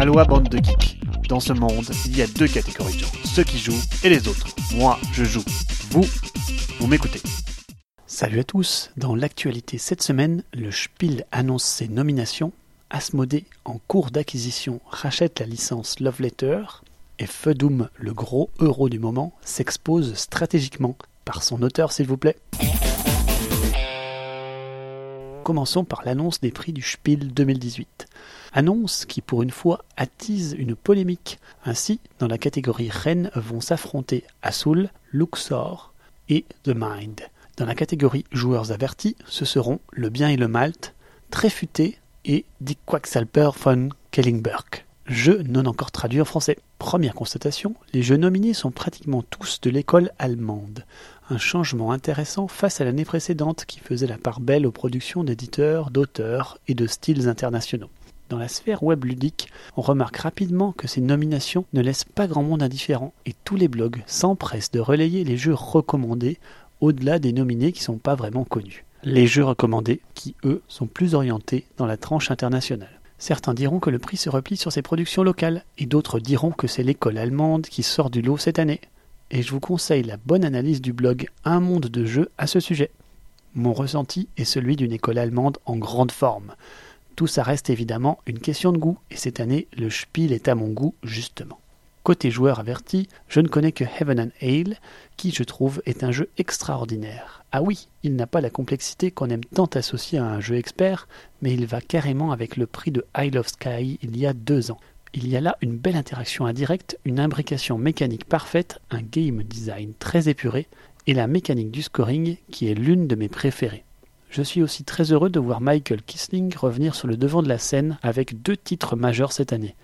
Aloha bande de geeks. Dans ce monde, il y a deux catégories de gens, ceux qui jouent et les autres. Moi, je joue. Vous, vous m'écoutez. Salut à tous. Dans l'actualité cette semaine, le Spiel annonce ses nominations. Asmodée, en cours d'acquisition, rachète la licence Love Letter. Et Fedoom, le gros euro du moment, s'expose stratégiquement. Par son auteur, s'il vous plaît. Commençons par l'annonce des prix du Spiel 2018. Annonce qui, pour une fois, attise une polémique. Ainsi, dans la catégorie Rennes vont s'affronter Assoul, Luxor et The Mind. Dans la catégorie joueurs avertis, ce seront Le Bien et le Malte, Tréfuté et Die Quacksalper von Kellingberg. Jeux non encore traduits en français. Première constatation, les jeux nominés sont pratiquement tous de l'école allemande. Un changement intéressant face à l'année précédente qui faisait la part belle aux productions d'éditeurs, d'auteurs et de styles internationaux. Dans la sphère web ludique, on remarque rapidement que ces nominations ne laissent pas grand monde indifférent et tous les blogs s'empressent de relayer les jeux recommandés au-delà des nominés qui ne sont pas vraiment connus. Les jeux recommandés qui, eux, sont plus orientés dans la tranche internationale. Certains diront que le prix se replie sur ses productions locales et d'autres diront que c'est l'école allemande qui sort du lot cette année. Et je vous conseille la bonne analyse du blog Un monde de jeux à ce sujet. Mon ressenti est celui d'une école allemande en grande forme. Tout ça reste évidemment une question de goût, et cette année, le Spiel est à mon goût, justement. Côté joueur averti, je ne connais que Heaven and Ale, qui je trouve est un jeu extraordinaire. Ah oui, il n'a pas la complexité qu'on aime tant associer à un jeu expert, mais il va carrément avec le prix de Isle of Sky il y a deux ans. Il y a là une belle interaction indirecte, une imbrication mécanique parfaite, un game design très épuré, et la mécanique du scoring qui est l'une de mes préférées. Je suis aussi très heureux de voir Michael Kisling revenir sur le devant de la scène avec deux titres majeurs cette année.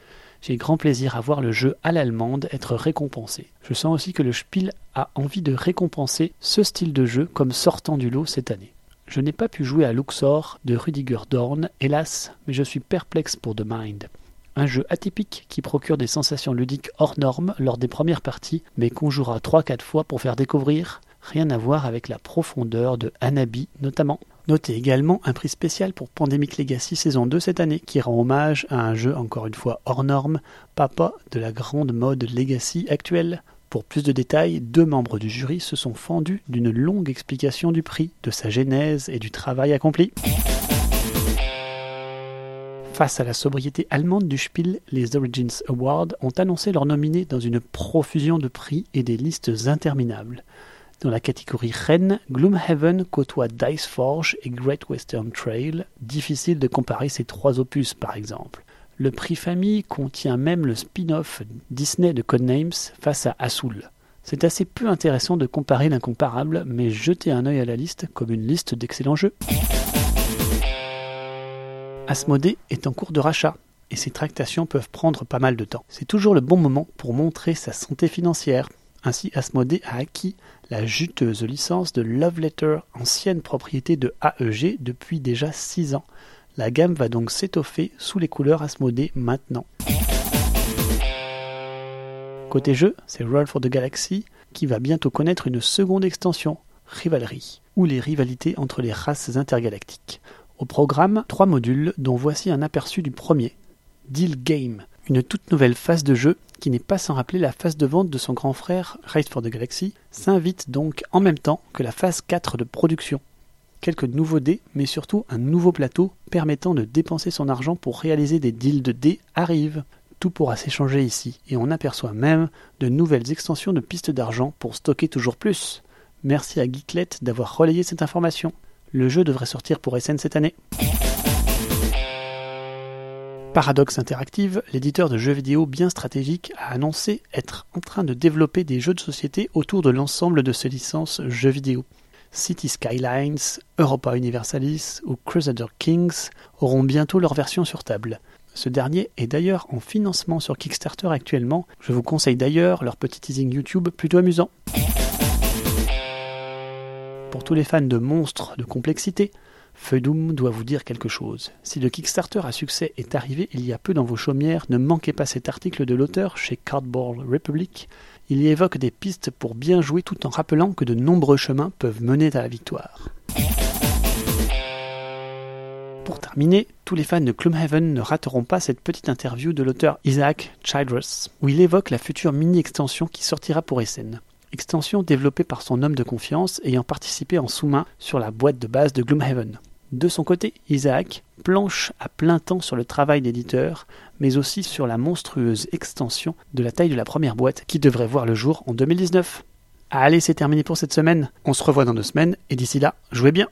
J'ai grand plaisir à voir le jeu à l'allemande être récompensé. Je sens aussi que le Spiel a envie de récompenser ce style de jeu comme sortant du lot cette année. Je n'ai pas pu jouer à Luxor de Rudiger Dorn, hélas, mais je suis perplexe pour The Mind. Un jeu atypique qui procure des sensations ludiques hors normes lors des premières parties, mais qu'on jouera 3-4 fois pour faire découvrir. Rien à voir avec la profondeur de Hanabi notamment. Notez également un prix spécial pour Pandemic Legacy saison 2 cette année, qui rend hommage à un jeu encore une fois hors norme, papa de la grande mode Legacy actuelle. Pour plus de détails, deux membres du jury se sont fendus d'une longue explication du prix, de sa genèse et du travail accompli. Face à la sobriété allemande du Spiel, les Origins Awards ont annoncé leurs nominés dans une profusion de prix et des listes interminables. Dans la catégorie Rennes, Gloomhaven côtoie Diceforge et Great Western Trail. Difficile de comparer ces trois opus par exemple. Le prix famille contient même le spin-off Disney de Codenames face à Assoul. C'est assez peu intéressant de comparer l'incomparable, mais jetez un œil à la liste comme une liste d'excellents jeux. Asmodée est en cours de rachat et ses tractations peuvent prendre pas mal de temps. C'est toujours le bon moment pour montrer sa santé financière. Ainsi, Asmodée a acquis la juteuse licence de Love Letter, ancienne propriété de AEG depuis déjà 6 ans. La gamme va donc s'étoffer sous les couleurs Asmodée maintenant. Côté jeu, c'est Roll for the Galaxy qui va bientôt connaître une seconde extension, Rivalry, ou les rivalités entre les races intergalactiques. Au programme, trois modules dont voici un aperçu du premier, Deal Game, une toute nouvelle phase de jeu qui n'est pas sans rappeler la phase de vente de son grand frère Race for the Galaxy, s'invite donc en même temps que la phase 4 de production. Quelques nouveaux dés, mais surtout un nouveau plateau permettant de dépenser son argent pour réaliser des deals de dés arrive. Tout pourra s'échanger ici, et on aperçoit même de nouvelles extensions de pistes d'argent pour stocker toujours plus. Merci à Geeklet d'avoir relayé cette information. Le jeu devrait sortir pour SN cette année. Paradox Interactive, l'éditeur de jeux vidéo bien stratégique, a annoncé être en train de développer des jeux de société autour de l'ensemble de ses licences jeux vidéo. City Skylines, Europa Universalis ou Crusader Kings auront bientôt leur version sur table. Ce dernier est d'ailleurs en financement sur Kickstarter actuellement. Je vous conseille d'ailleurs leur petit teasing YouTube plutôt amusant. Pour tous les fans de monstres de complexité, Feudum doit vous dire quelque chose. Si le Kickstarter à succès est arrivé il y a peu dans vos chaumières, ne manquez pas cet article de l'auteur chez Cardboard Republic. Il y évoque des pistes pour bien jouer tout en rappelant que de nombreux chemins peuvent mener à la victoire. Pour terminer, tous les fans de Gloomhaven ne rateront pas cette petite interview de l'auteur Isaac Childress, où il évoque la future mini-extension qui sortira pour SN. Extension développée par son homme de confiance ayant participé en sous-main sur la boîte de base de Gloomhaven. De son côté, Isaac planche à plein temps sur le travail d'éditeur, mais aussi sur la monstrueuse extension de la taille de la première boîte qui devrait voir le jour en 2019. Allez, c'est terminé pour cette semaine. On se revoit dans deux semaines et d'ici là, jouez bien.